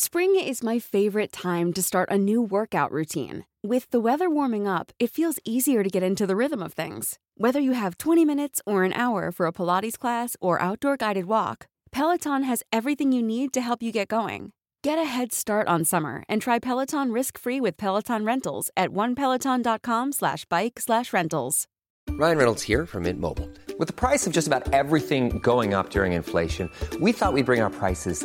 Spring is my favorite time to start a new workout routine. With the weather warming up, it feels easier to get into the rhythm of things. Whether you have 20 minutes or an hour for a Pilates class or outdoor guided walk, Peloton has everything you need to help you get going. Get a head start on summer and try Peloton risk-free with Peloton Rentals at onepeloton.com slash bike slash rentals. Ryan Reynolds here from Mint Mobile. With the price of just about everything going up during inflation, we thought we'd bring our prices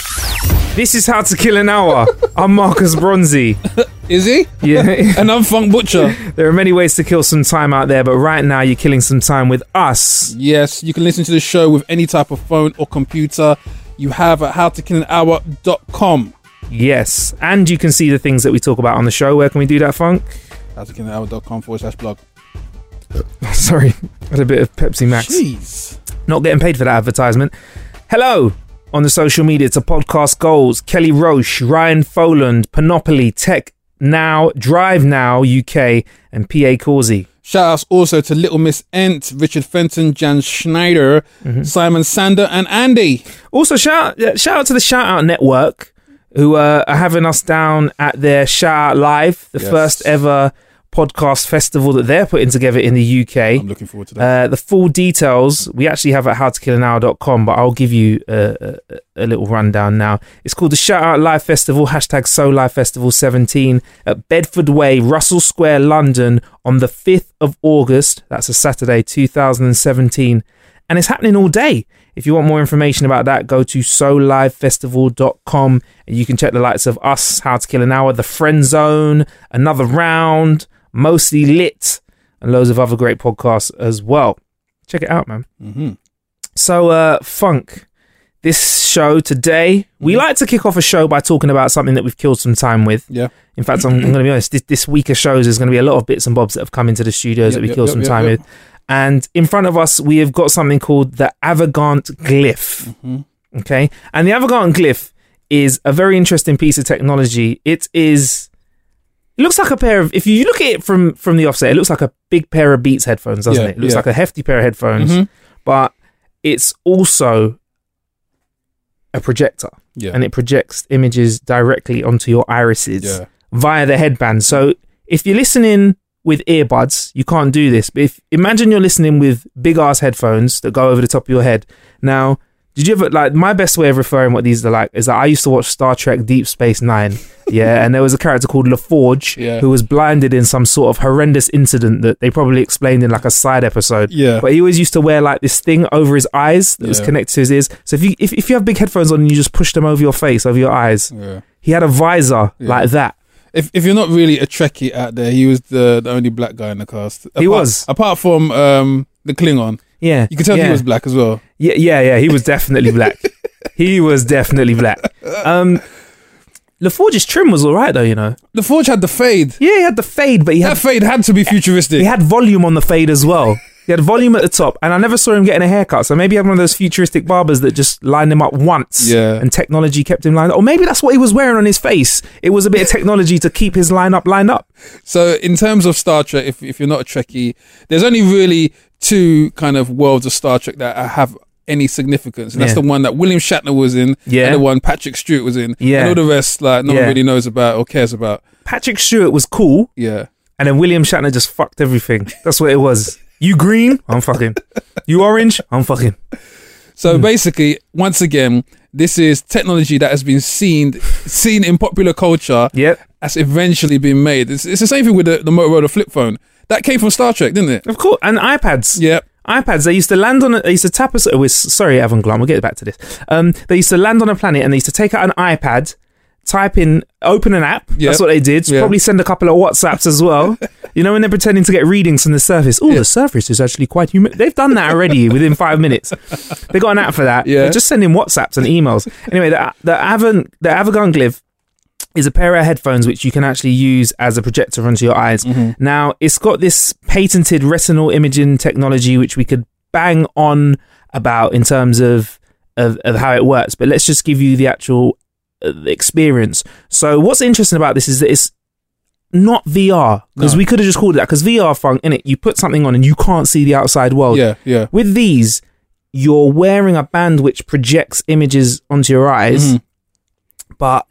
This is How to Kill an Hour. I'm Marcus Bronzy. Is he? Yeah. And I'm Funk Butcher. there are many ways to kill some time out there, but right now you're killing some time with us. yes, you can listen to the show with any type of phone or computer you have at howtokillanhour.com. Yes. And you can see the things that we talk about on the show. Where can we do that, Funk? Howtokillanhour.com forward slash blog. Sorry. Had a bit of Pepsi Max. Jeez. Not getting paid for that advertisement. Hello. On the social media, to podcast goals. Kelly Roche, Ryan Foland, Panoply, Tech Now, Drive Now UK, and PA Causey. Shout outs also to Little Miss Ent, Richard Fenton, Jan Schneider, Simon Sander, and Andy. Also, shout shout out to the Shout Out Network who uh, are having us down at their Shout Out Live, the Yes. first ever podcast festival that they're putting together in the UK. I'm looking forward to that. Uh, the full details we actually have at howtokillanhour.com, but I'll give you a, a, a little rundown now. It's called the Shout Out Live Festival, hashtag So Live Festival 17 at Bedford Way, Russell Square, London on the 5th of August. That's a Saturday, 2017. And it's happening all day. If you want more information about that, go to solivefestival.com and you can check the likes of us, How to Kill an Hour, The Friend Zone, Another Round, Mostly Lit, and loads of other great podcasts as well. Check it out, man. Mm-hmm. So, uh, Funk, this show today, we like to kick off a show by talking about something that we've killed some time with. Yeah. In fact, I'm, I'm going to be honest, this, this week of shows is going to be a lot of bits and bobs that have come into the studios Yep, that we yep, killed yep, some time with. And in front of us, we have got something called the Avegant Glyph. Mm-hmm. Okay. And the Avegant Glyph is a very interesting piece of technology. It is. It looks like a pair of. If you look at it from from the offset, it looks like a big pair of Beats headphones, doesn't Yeah, it? It looks yeah. like a hefty pair of headphones, Mhm. but it's also a projector, Yeah. and it projects images directly onto your irises via the headband. So if you're listening with earbuds, you can't do this. But if imagine you're listening with big ass headphones that go over the top of your head. Now, did you ever like my best way of referring what these are like is that I used to watch Star Trek Deep Space Nine. Yeah, and there was a character called LaForge Yeah. who was blinded in some sort of horrendous incident that they probably explained in like a side episode. Yeah. But he always used to wear like this thing over his eyes that was connected to his ears. So if you if, if you have big headphones on and you just push them over your face, over your eyes, Yeah. he had a visor Yeah. like that. If if you're not really a Trekkie out there, he was the, the only black guy in the cast. He was. Apart from um, the Klingon. Yeah, You can tell yeah. he was black as well. Yeah, yeah, yeah. He was definitely black. he was definitely black. Um, LaForge's trim was all right though, you know. The Forge had the fade. Yeah, he had the fade, but he had, That fade had to be futuristic. he had volume on the fade as well. He had volume at the top, and I never saw him getting a haircut. So maybe he had one of those futuristic barbers that just lined him up once, Yeah. and technology kept him lined up. Or maybe that's what he was wearing on his face. It was a bit of technology to keep his line up lined up. So, in terms of Star Trek, if, if you're not a Trekkie, there's only really two kind of worlds of Star Trek that have any significance. And that's Yeah. the one that William Shatner was in, Yeah. and the one Patrick Stewart was in. Yeah. And all the rest, like, no Yeah. one really knows about or cares about. Patrick Stewart was cool, Yeah. and then William Shatner just fucked everything. That's what it was. You green? I'm fucking. You orange? I'm fucking. So Hmm. basically, once again, this is technology that has been seen seen in popular culture. Yep. That's eventually been made. It's, it's the same thing with the, the Motorola flip phone. That came from Star Trek, didn't it? Of course, and iPads. Yeah. iPads. They used to land on. A, they used to tap us. Oh, sorry, Evan Glum. We'll get back to this. Um, they used to land on a planet and they used to take out an iPad, type in, open an app. Yeah. That's what they did. Yeah. Probably send a couple of WhatsApps as well. you know, when they're pretending to get readings from the surface. Oh, the surface is actually quite humid. They've done that already within five minutes. They got an app for that. Yeah. They're just sending WhatsApps and emails. Anyway, the the Avan the Avegant Glyph is a pair of headphones which you can actually use as a projector onto your eyes. Mm-hmm. Now, it's got this patented retinal imaging technology which we could bang on about in terms of of, of how it works, but let's just give you the actual uh, experience. So, what's interesting about this is that it's not VR because No. we could have just called it that because VR fun in it. You put something on and you can't see the outside world. Yeah, yeah. With these, you're wearing a band which projects images onto your eyes, Mhm. but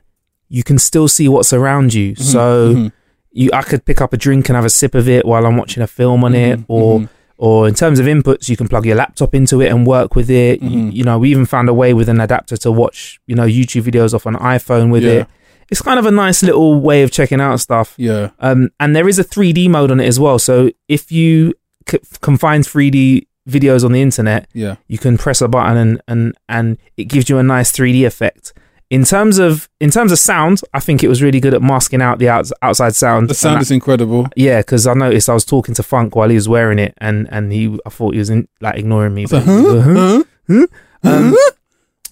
you can still see what's around you. Mm-hmm. So you, I could pick up a drink and have a sip of it while I'm watching a film on it, Mhm, or mhm. or in terms of inputs, you can plug your laptop into it and work with it. You, Mhm. you know, we even found a way with an adapter to watch you know YouTube videos off an iPhone with Yeah. it. It's kind of a nice little way of checking out stuff. Yeah. Um, and there is a 3D mode on it as well. So if you c- can find 3D videos on the internet, Yeah. you can press a button and, and, and it gives you a nice 3D effect. In terms of in terms of sound, I think it was really good at masking out the outs, outside sound. The sound And is incredible. yeah, because I noticed I was talking to Funk while he was wearing it, and and he I thought he was in, like ignoring me. but- Huh? Huh? Um,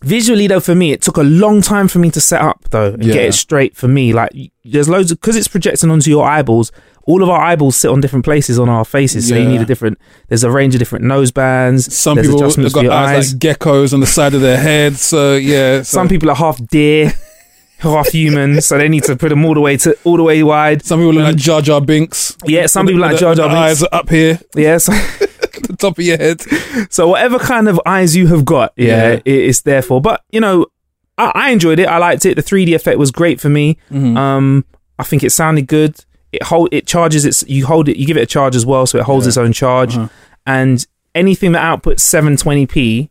visually though, for me, it took a long time for me to set up though and get it straight for me. Like there's loads of because it's projecting onto your eyeballs. All of our eyeballs sit on different places on our faces, so you need a different. There's a range of different nose bands. Some people have got your eyes, like geckos on the side of their head. So yeah. So Some people are half deer, half human, so they need to put them all the way to all the way wide. Some people look like Jar Jar Binks. Yeah, some people like Jar Jar Binks. Eyes are up here, Yeah, so, the top of your head. so whatever kind of eyes you have got, yeah, Yeah. It, it's there for. But you know, I, I enjoyed it. I liked it. The 3D effect was great for me. Mm-hmm. Um, I think it sounded good. It hold it charges. It's you hold it. You give it a charge as well, so it holds Yeah. its own charge. Uh-huh. And anything that outputs 720p,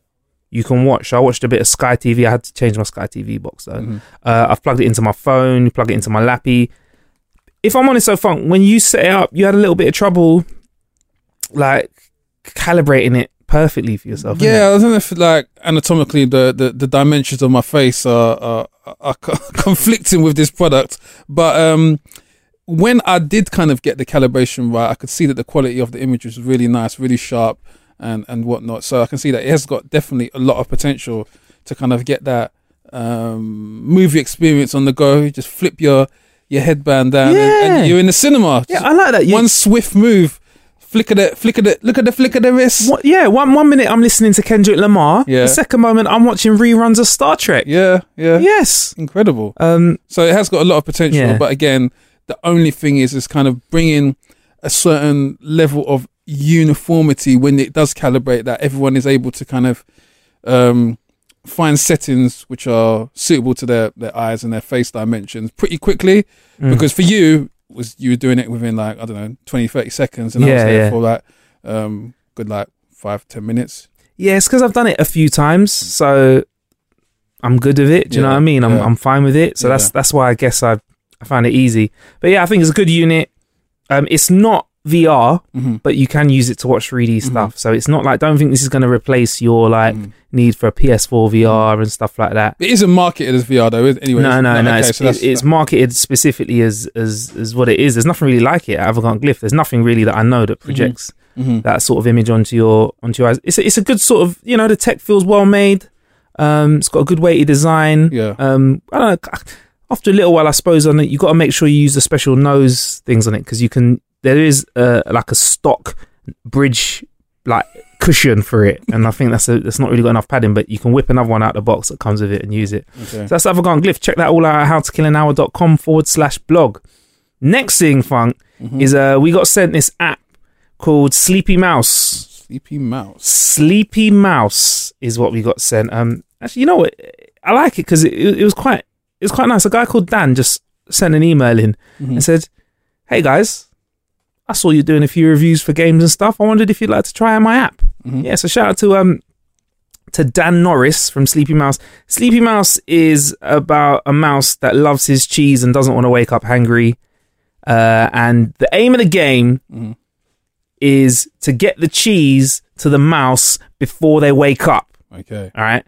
you can watch. I watched a bit of Sky TV. I had to change my Sky TV box though. Mm-hmm. Uh, I've plugged it into my phone. Plug it into my lappy. If I'm honest, so funk when you set it up, you had a little bit of trouble, like calibrating it perfectly for yourself. Yeah, I don't know if like anatomically the, the, the dimensions of my face are, are, are conflicting with this product, but um, when I did kind of get the calibration right, I could see that the quality of the image was really nice, really sharp, and and whatnot. So I can see that it has got definitely a lot of potential to kind of get that um, movie experience on the go. You just flip your your headband down, and, Yeah. and you're in the cinema. Yeah, Just I like that. You- one swift move. Flick of the, flick of the, look at the flick of the wrist. What, yeah, one one minute I'm listening to Kendrick Lamar. Yeah. The second moment I'm watching reruns of Star Trek. Yeah, yeah, Yes. incredible. Um. So it has got a lot of potential, Yeah. but again, the only thing is, is kind of bringing a certain level of uniformity when it does calibrate that everyone is able to kind of um, find settings which are suitable to their, their eyes and their face dimensions pretty quickly. Mm. Because for you, was you were doing it within like I don't know 20, 30 seconds, and I was there yeah. for like um, good like five ten minutes. Yeah, it's because I've done it a few times, so I'm good with it. Do you know what I mean? I'm yeah. I'm fine with it. So that's Yeah. that's why I guess I I found it easy. But yeah, I think it's a good unit. Um, it's not VR, Mhm. but you can use it to watch 3D stuff. So it's not like don't think this is going to replace your like Mhm. need for a PS4 VR and stuff like that. It isn't marketed as VR though. is- Anyway, no, no, no. Okay, it's, so it- it's marketed specifically as as as what it is. There's nothing really like it at Avegant Glyph. There's nothing really that I know that projects Mhm. that sort of image onto your onto your eyes. It's a, it's a good sort of you know the tech feels well made. Um, it's got a good weighted design. Yeah. Um, I don't know. After a little while, I suppose on it, you got to make sure you use the special nose things on it because you can. There is uh, like a stock bridge like cushion for it, and I think that's a that's not really got enough padding, but you can whip another one out of the box that comes with it and use it. Okay. So that's Avegant Glyph. Check that all out at howtokillanhour.com forward slash blog. Next thing, Funk, Mm-hmm. is uh, we got sent this app called Sleepy Mouse. Sleepy mouse. Sleepy Mouse is what we got sent. Um, actually, you know what? I like it because it, it, was quite it was quite nice. A guy called Dan just sent an email in and said, "Hey guys, I saw you doing a few reviews for games and stuff. I wondered if you'd like to try out my app." Yeah, so shout out to um to Dan Norris from Sleepy Mouse. Sleepy Mouse is about a mouse that loves his cheese and doesn't want to wake up hungry. Uh, and the aim of the game is to get the cheese to the mouse before they wake up. Okay. All right.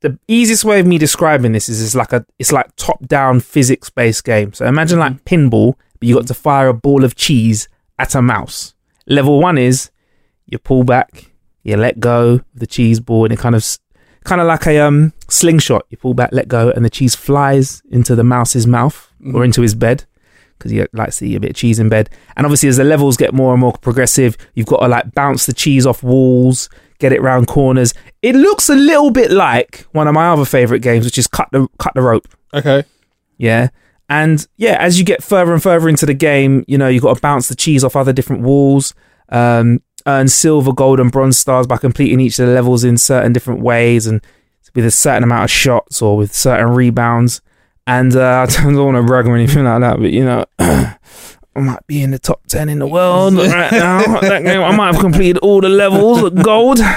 The easiest way of me describing this is it's like a it's like top down physics based game. So imagine like mm-hmm. pinball, but you got to fire a ball of cheese at a mouse. Level one is you pull back, you let go of the cheese ball, and it kind of kind of like a um slingshot. You pull back, let go, and the cheese flies into the mouse's mouth. or mm-hmm. into his bed because he uh, likes to eat a bit of cheese in bed. And obviously, as the levels get more and more progressive, you've got to like bounce the cheese off walls, get it round corners. It looks a little bit like one of my other favorite games, which is cut the cut the rope. Okay. Yeah. And yeah, as you get further and further into the game, you know, you've got to bounce the cheese off other different walls, um, earn silver, gold, and bronze stars by completing each of the levels in certain different ways and with a certain amount of shots or with certain rebounds. And uh, I don't want to brag or anything like that, but you know, I might be in the top 10 in the world right now. That game, I might have completed all the levels, gold.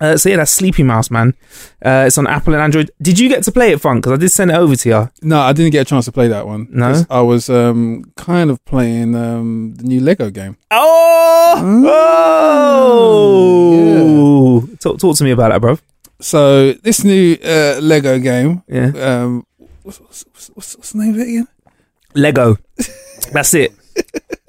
Uh, so yeah, that's Sleepy Mouse, man. Uh, it's on Apple and Android. Did you get to play it, Fun? Because I did send it over to you. No, I didn't get a chance to play that one. No? 'Cause I was um, kind of playing um, the new Lego game. Oh! Talk, talk to me about that, bro. So this new uh, Lego game, Yeah. um, what's, what's, what's, what's the name of it again? Lego. That's it.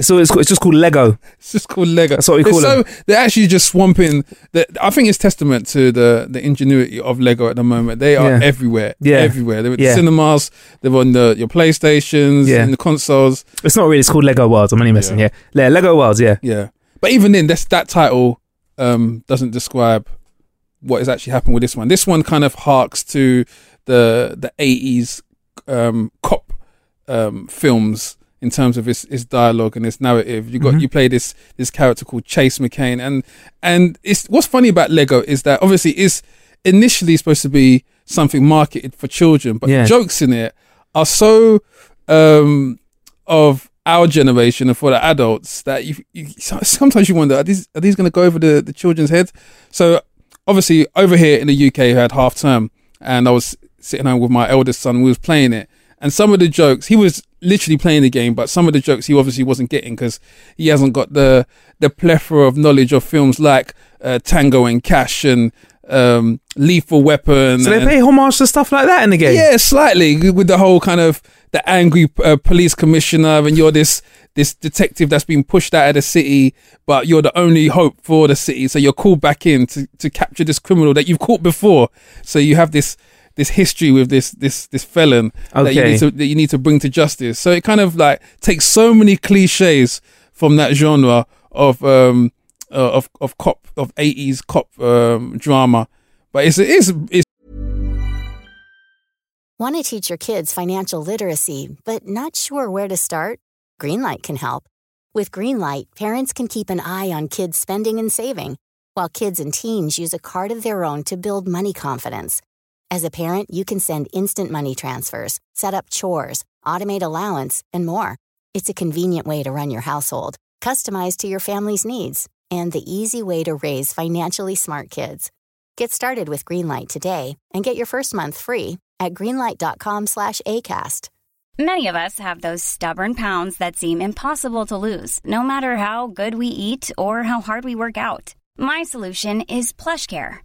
So it's, it's just called Lego. It's just called Lego. That's what we call so they're actually just swamping. The, I think it's testament to the the ingenuity of Lego at the moment. They are Yeah. everywhere. Yeah. everywhere. They're at Yeah. the cinemas. They're on the your PlayStations. Yeah. in the consoles. It's not really. It's called Lego Worlds. I'm only messing. Yeah. yeah. Lego Worlds. Yeah. Yeah, but even then, that's, that title um, doesn't describe what is actually happened with this one. This one kind of harks to the the eighties um, cop um, films in terms of its, its dialogue and its narrative. You got Mhm. you play this this character called Chase McCain, and and it's what's funny about Lego is that obviously it's initially supposed to be something marketed for children, but Yeah. the jokes in it are so um, of our generation and for the adults that you, you sometimes you wonder are these are these going to go over the, the children's heads? So obviously over here in the UK, we had half term, and I was sitting home with my eldest son. We was playing it, and some of the jokes he was literally playing the game, but some of the jokes he obviously wasn't getting because he hasn't got the the plethora of knowledge of films like uh, Tango and Cash and um, Lethal Weapon. So they and- pay homage to stuff like that in the game. yeah, slightly with the whole kind of the angry uh, police commissioner, and you're this this detective that's been pushed out of the city, but you're the only hope for the city. So you're called back in to, to capture this criminal that you've caught before. So you have this this history with this this this felon that you need to that you need to bring to justice. So it kind of like takes so many cliches from that genre of um uh, of of cop of eighties cop um drama. But it's it's it's Want to teach your kids financial literacy, but not sure where to start? Greenlight can help. With Greenlight, parents can keep an eye on kids' spending and saving, while kids and teens use a card of their own to build money confidence. As a parent, you can send instant money transfers, set up chores, automate allowance, and more. It's a convenient way to run your household, customized to your family's needs, and the easy way to raise financially smart kids. Get started with Greenlight today and get your first month free at greenlight.com slash ACAST. Many of us have those stubborn pounds that seem impossible to lose, no matter how good we eat or how hard we work out. My solution is PlushCare.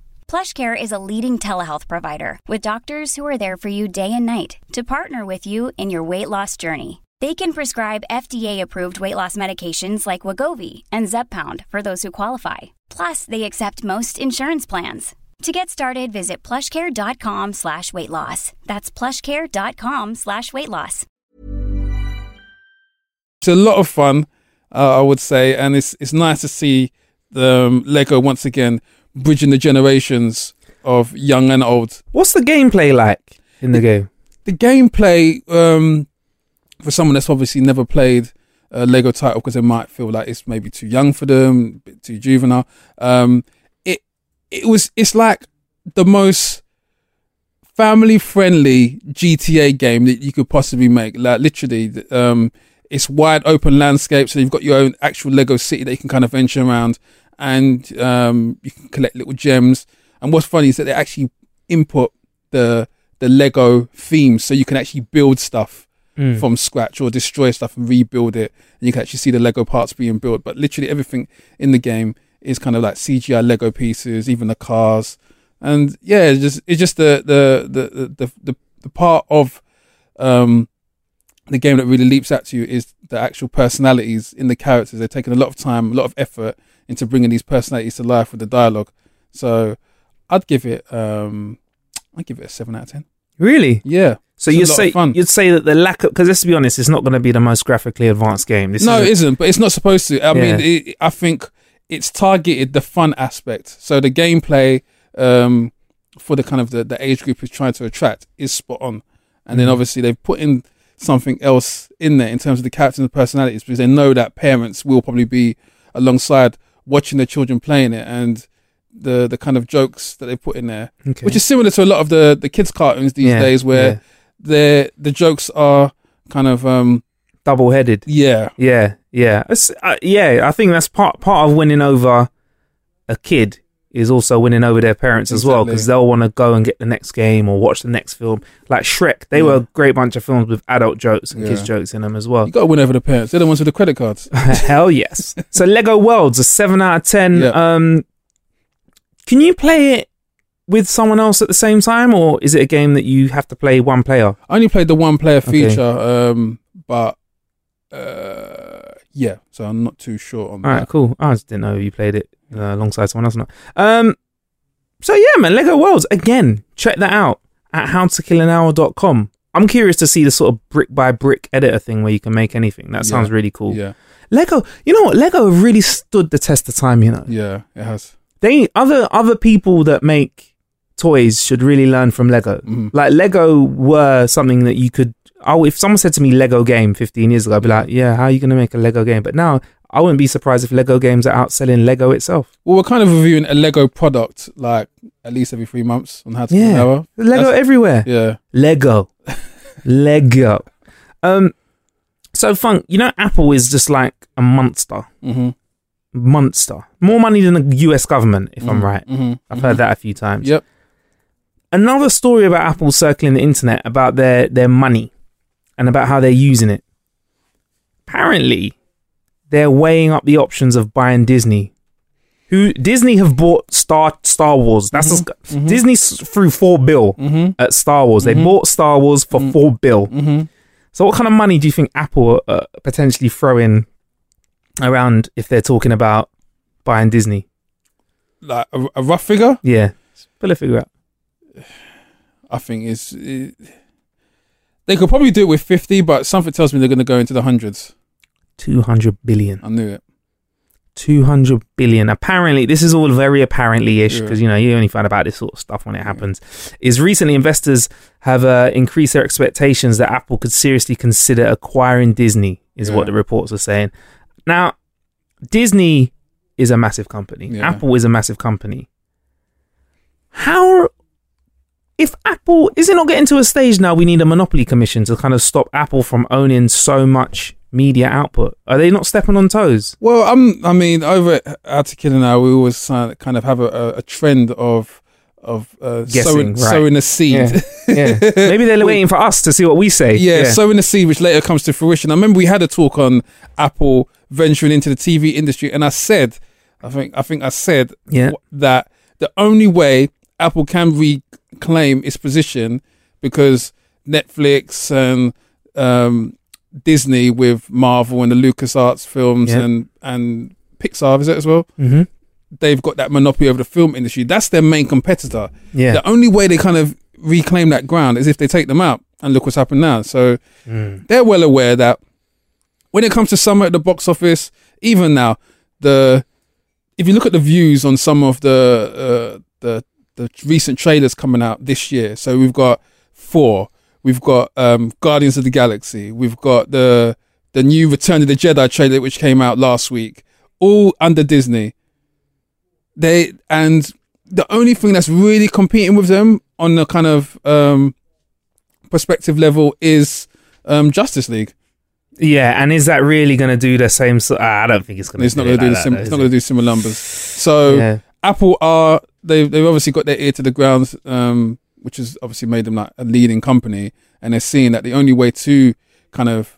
PlushCare is a leading telehealth provider with doctors who are there for you day and night to partner with you in your weight loss journey. They can prescribe FDA-approved weight loss medications like Wegovy and Zepbound for those who qualify. Plus, they accept most insurance plans. To get started, visit plushcare.com slash weight loss. That's plushcare.com slash weight loss. it's a lot of fun, uh, I would say, and it's it's nice to see the um, Lego once again bridging the generations of young and old. What's the gameplay like in the game? The gameplay um, for someone that's obviously never played a Lego title because they might feel like it's maybe too young for them, too juvenile. Um, it it was it's like the most family friendly GTA game that you could possibly make. Like literally, um, it's wide open landscape, so you've got your own actual Lego city that you can kind of venture around, and um, you can collect little gems. And what's funny is that they actually input the the Lego themes, so you can actually build stuff Mm. from scratch or destroy stuff and rebuild it. And you can actually see the Lego parts being built. But literally everything in the game is kind of like CGI Lego pieces, even the cars. And yeah, it's just it's just the the the the the, the part of um the game that really leaps at you is the actual personalities in the characters. They're taking a lot of time, a lot of effort into bringing these personalities to life with the dialogue. So I'd give it um I'd give it a seven out of ten. Really? Yeah. So you'd say fun. you'd say that the lack of because let's be honest, it's not going to be the most graphically advanced game. This no, is it isn't. But it's not supposed to. I Yeah. mean, it, I think it's targeted the fun aspect. So the gameplay um, for the kind of the, the age group is trying to attract is spot on. And then Mhm. obviously they've put in something else in there in terms of the characters and personalities because they know that parents will probably be alongside watching their children playing it and the the kind of jokes that they put in there, Okay. which is similar to a lot of the the kids cartoons these Yeah, days where yeah. the the jokes are kind of um double headed. yeah Yeah, yeah, uh, yeah. I think that's part part of winning over a kid is also winning over their parents as well because they'll want to go and get the next game or watch the next film. Like Shrek, they were a great bunch of films with adult jokes and kids jokes in them as well. You got to win over the parents. They're the ones with the credit cards. Hell yes. So Lego Worlds, a seven out of ten. Yeah. Um, can you play it with someone else at the same time, or is it a game that you have to play one player? I only played the one player Okay. feature, um, but uh, yeah, so I'm not too sure on All that. All right, cool. I just didn't know you played it uh, alongside someone else not. Um, so yeah, man, Lego Worlds again. Check that out at howtokillanhour.com. I'm curious to see the sort of brick by brick editor thing where you can make anything. That sounds Yeah. really cool. Yeah, Lego, you know what? Lego have really stood the test of time. You know, yeah, it has. they other other people that make toys should really learn from Lego. Mhm. Like Lego were something that you could. Oh, if someone said to me Lego game 15 years ago, I'd be like, yeah, how are you going to make a Lego game? But now I wouldn't be surprised if Lego games are outselling Lego itself. Well, we're kind of reviewing a Lego product like at least every three months on how to Yeah. Lego That's- everywhere. Yeah, Lego. Lego. Um, so fun. You know, Apple is just like a monster. mm-hmm. Monster. More money than the US government, if I'm Mhm, right. mhm, I've heard that a few times. Yep. Another story about Apple circling the internet about their, their money and about how they're using it. Apparently, they're weighing up the options of buying Disney. Who Disney have bought Star Star Wars. That's a sc- mhm. Disney threw four bill Mhm. at Star Wars. They Mhm. bought Star Wars for Mhm. four bill. Mhm. So, what kind of money do you think Apple uh, potentially throwing around if they're talking about buying Disney? Like a, a rough figure, Yeah, pull a figure out. I think is it, they could probably do it with fifty, but something tells me they're going to go into the hundreds. Two hundred billion. I knew it. 200 billion. Apparently, this is all very apparently ish Yeah. because you know you only find about this sort of stuff when it happens. Is recently investors have uh, increased their expectations that Apple could seriously consider acquiring Disney, is Yeah. what the reports are saying. Now, Disney is a massive company, Yeah. Apple is a massive company. How. If Apple is it not getting to a stage now, we need a monopoly commission to kind of stop Apple from owning so much media output. Are they not stepping on toes? Well, I'm. I mean, over at How to Kill now, we always kind of have a, a, trend of of uh, Guessing, sowing, right. sowing a seed. Yeah, yeah. Maybe they're waiting for us to see what we say. Yeah, sowing a seed which later comes to fruition. I remember we had a talk on Apple venturing into the TV industry, and I said, I think, I think I said Yeah. w- that the only way Apple can reclaim its position because Netflix and um, Disney with Marvel and the LucasArts films Yeah. and and Pixar is it as well? hmm They've got that monopoly over the film industry. That's their main competitor. Yeah. The only way they kind of reclaim that ground is if they take them out. And look what's happened now. So Mm. they're well aware that when it comes to summer at the box office, even now, the if you look at the views on some of the uh, the the recent trailers coming out this year, so we've got four, we've got um, Guardians of the Galaxy, we've got the the new Return of the Jedi trailer which came out last week, all under Disney. They and the only thing that's really competing with them on the kind of um, perspective level is um, Justice League. Yeah, and is that really going to do the same? So- ah, I don't think it's going to. It's not going to do the sim- it's not going to do similar numbers. So Yeah. Apple are they they've obviously got their ear to the ground, um, which has obviously made them like a leading company, and they're seeing that the only way to kind of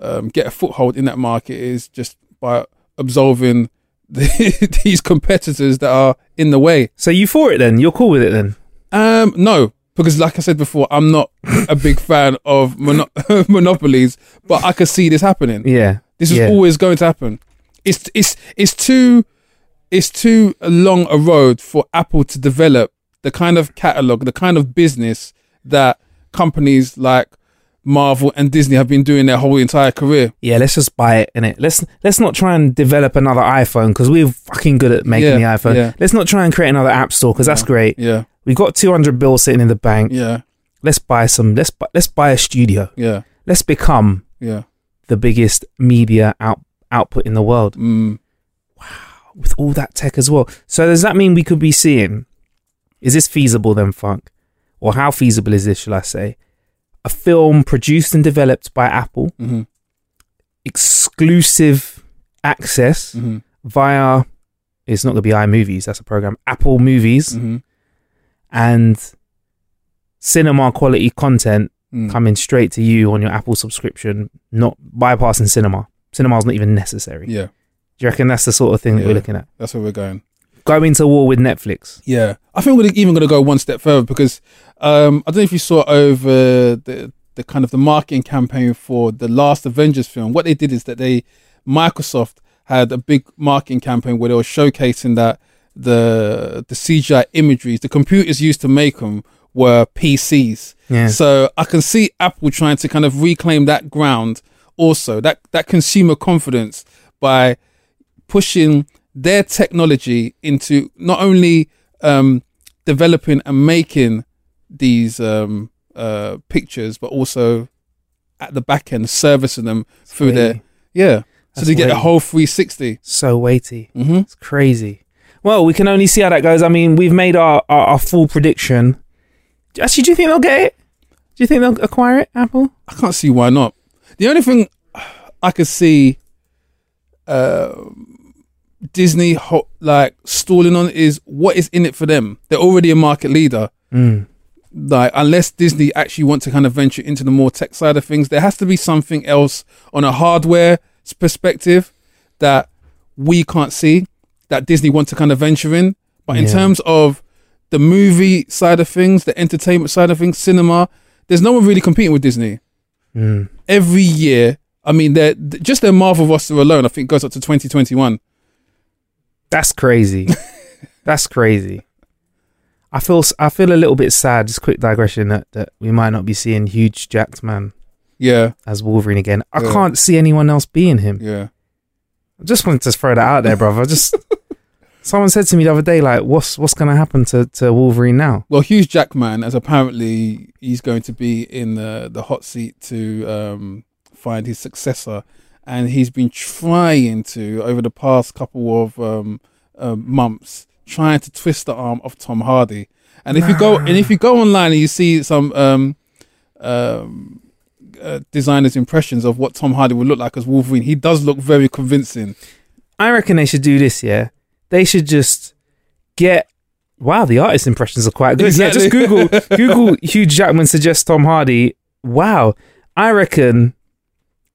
um, get a foothold in that market is just by absolving the, these competitors that are in the way. So you for it then? You're cool with it then? Um, no, because like I said before, I'm not a big fan of mono- monopolies, but I could see this happening. Yeah. This is yeah. always going to happen. It's it's it's too it's too long a road for Apple to develop the kind of catalog, the kind of business that companies like Marvel and Disney have been doing their whole entire career. Yeah, let's just buy it in it. Let's let's not try and develop another iPhone because we're fucking good at making Yeah, the iPhone. yeah. Let's not try and create another app store because that's great. Yeah, We've got 200 bills sitting in the bank. yeah, Let's buy some. Let's bu- let's buy a studio. yeah, Let's become yeah. the biggest media out output in the world Mm. with all that tech as well. So does that mean we could be seeing? Is this feasible then, Funk? Or how feasible is this? Shall I say? A film produced and developed by Apple, hmm exclusive access hmm via. It's not going to be iMovies. That's a program. Apple Movies hmm and cinema quality content Mm. coming straight to you on your Apple subscription, not bypassing cinema. Cinema's not even necessary. Yeah, Do you reckon that's the sort of thing that we're looking at? that's where we're going. Going to war with Netflix. Yeah, I think we're even going to go one step further because um, I don't know if you saw over the the kind of the marketing campaign for the last Avengers film. What they did is that they Microsoft had a big marketing campaign where they were showcasing that the the CGI imageries, the computers used to make them were PCs. Yeah. So I can see Apple trying to kind of reclaim that ground also, that that consumer confidence by pushing their technology into not only um, developing and making these um, uh, pictures, but also at the back end servicing them through their yeah. So That's they get a whole 360. So weighty. hmm It's crazy. Well, we can only see how that goes. I mean, we've made our, our, our full prediction. Actually, do you think they'll get it? Do you think they'll acquire it, Apple? I can't see why not. The only thing I could see uh, Disney ho- like stalling on is what is in it for them. They're already a market leader. Mm. Like unless Disney actually want to kind of venture into the more tech side of things, there has to be something else on a hardware perspective that we can't see that Disney want to kind of venture in. But in Yeah. terms of the movie side of things, the entertainment side of things, cinema, there's no one really competing with Disney Mm. every year. I mean, they're, just their Marvel roster alone, I think, goes up to 2021. That's crazy. That's crazy. I feel I feel a little bit sad. Just quick digression that, that we might not be seeing Hugh Jackman Yeah, as Wolverine again. I Yeah. can't see anyone else being him. yeah. I just wanted to throw that out there, brother. I Just someone said to me the other day, like, what's what's gonna happen to, to Wolverine now? Well, Hugh Jackman, as apparently he's going to be in the, the hot seat to um, find his successor, and he's been trying to over the past couple of um, uh, months, trying to twist the arm of Tom Hardy. And if you go and if you go online and you see some um, um, uh, designers' impressions of what Tom Hardy would look like as Wolverine, he does look very convincing. I reckon they should do this. Yeah, they should just get. Wow, the artist impressions are quite good. Yeah, just Google Google Hugh Jackman suggests Tom Hardy. Wow, I reckon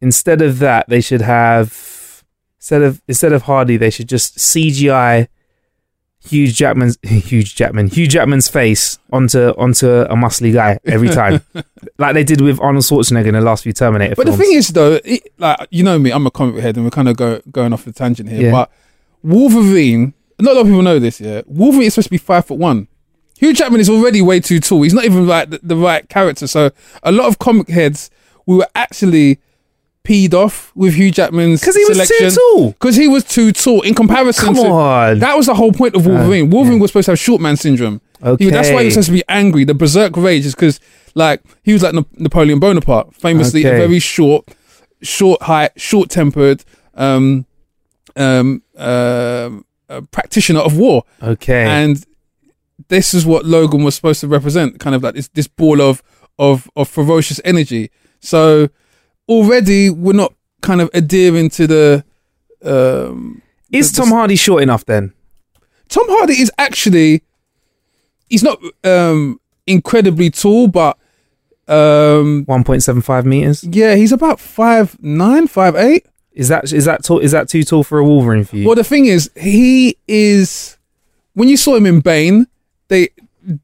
instead of that they should have instead of instead of Hardy they should just CGI Hugh Jackman's Hugh Jackman Hugh Jackman's face onto onto a muscly guy every time, like they did with Arnold Schwarzenegger in the last few Terminator But films. the thing is, though, it, like you know me, I'm a comic head, and we're kind of go, going off the tangent here. Yeah. But Wolverine, not a lot of people know this. Yeah, Wolverine is supposed to be five foot one. Hugh Jackman is already way too tall. He's not even like the, the right character. So a lot of comic heads, we were actually peed off with Hugh Jackman's 'Cause he was too tall. Because he was too tall in comparison. Come to, on. that was the whole point of Wolverine. Wolverine was supposed to have short man syndrome. He- that's why he was supposed to be angry. The berserk rage is because, like, he was like Na- Napoleon Bonaparte, famously a very short, short height, short tempered, um, um, um, uh, practitioner of war. okay, And this is what Logan was supposed to represent, kind of like this this ball of of of ferocious energy. So already we're not kind of adhering to the. Um, is the- Tom Hardy short enough then? Tom Hardy is actually he's not um incredibly tall, but Um, 1.75 meters. yeah, he's about five nine, five eight. Is that is that tall, is that too tall for a Wolverine for you? Well, the thing is, he is. When you saw him in Bane, they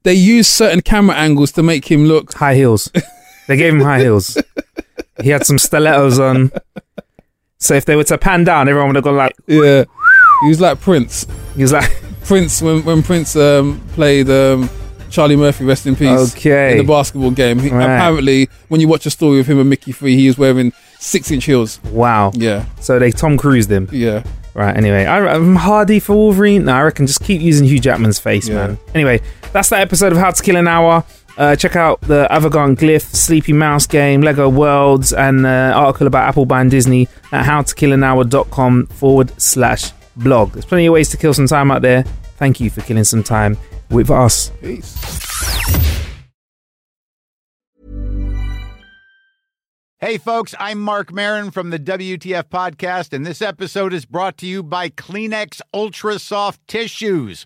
they used certain camera angles to make him look. high heels. They gave him high heels. He had some stilettos on. So if they were to pan down, everyone would have gone like. Yeah, he was like Prince. He was like, Prince when when Prince um, played um, Charlie Murphy, rest in peace. Okay. In the basketball game, he, Right. apparently when you watch a story of him and Mickey Free, he is wearing six inch heels. wow. Yeah, So they Tom Cruised him. yeah. Right. Anyway, I, I'm Hardy for Wolverine. No, I reckon just keep using Hugh Jackman's face, Yeah. man. Anyway, that's that episode of How to Kill an Hour. Uh, check out the Avegant Glyph, Sleepy Mouse game, Lego Worlds, and uh, article about Apple buying Disney at howtokillanhour.com forward slash blog. There's plenty of ways to kill some time out there. Thank you for killing some time with us. Peace. Hey, folks, I'm Marc Maron from the WTF Podcast, and this episode is brought to you by Kleenex Ultra Soft Tissues,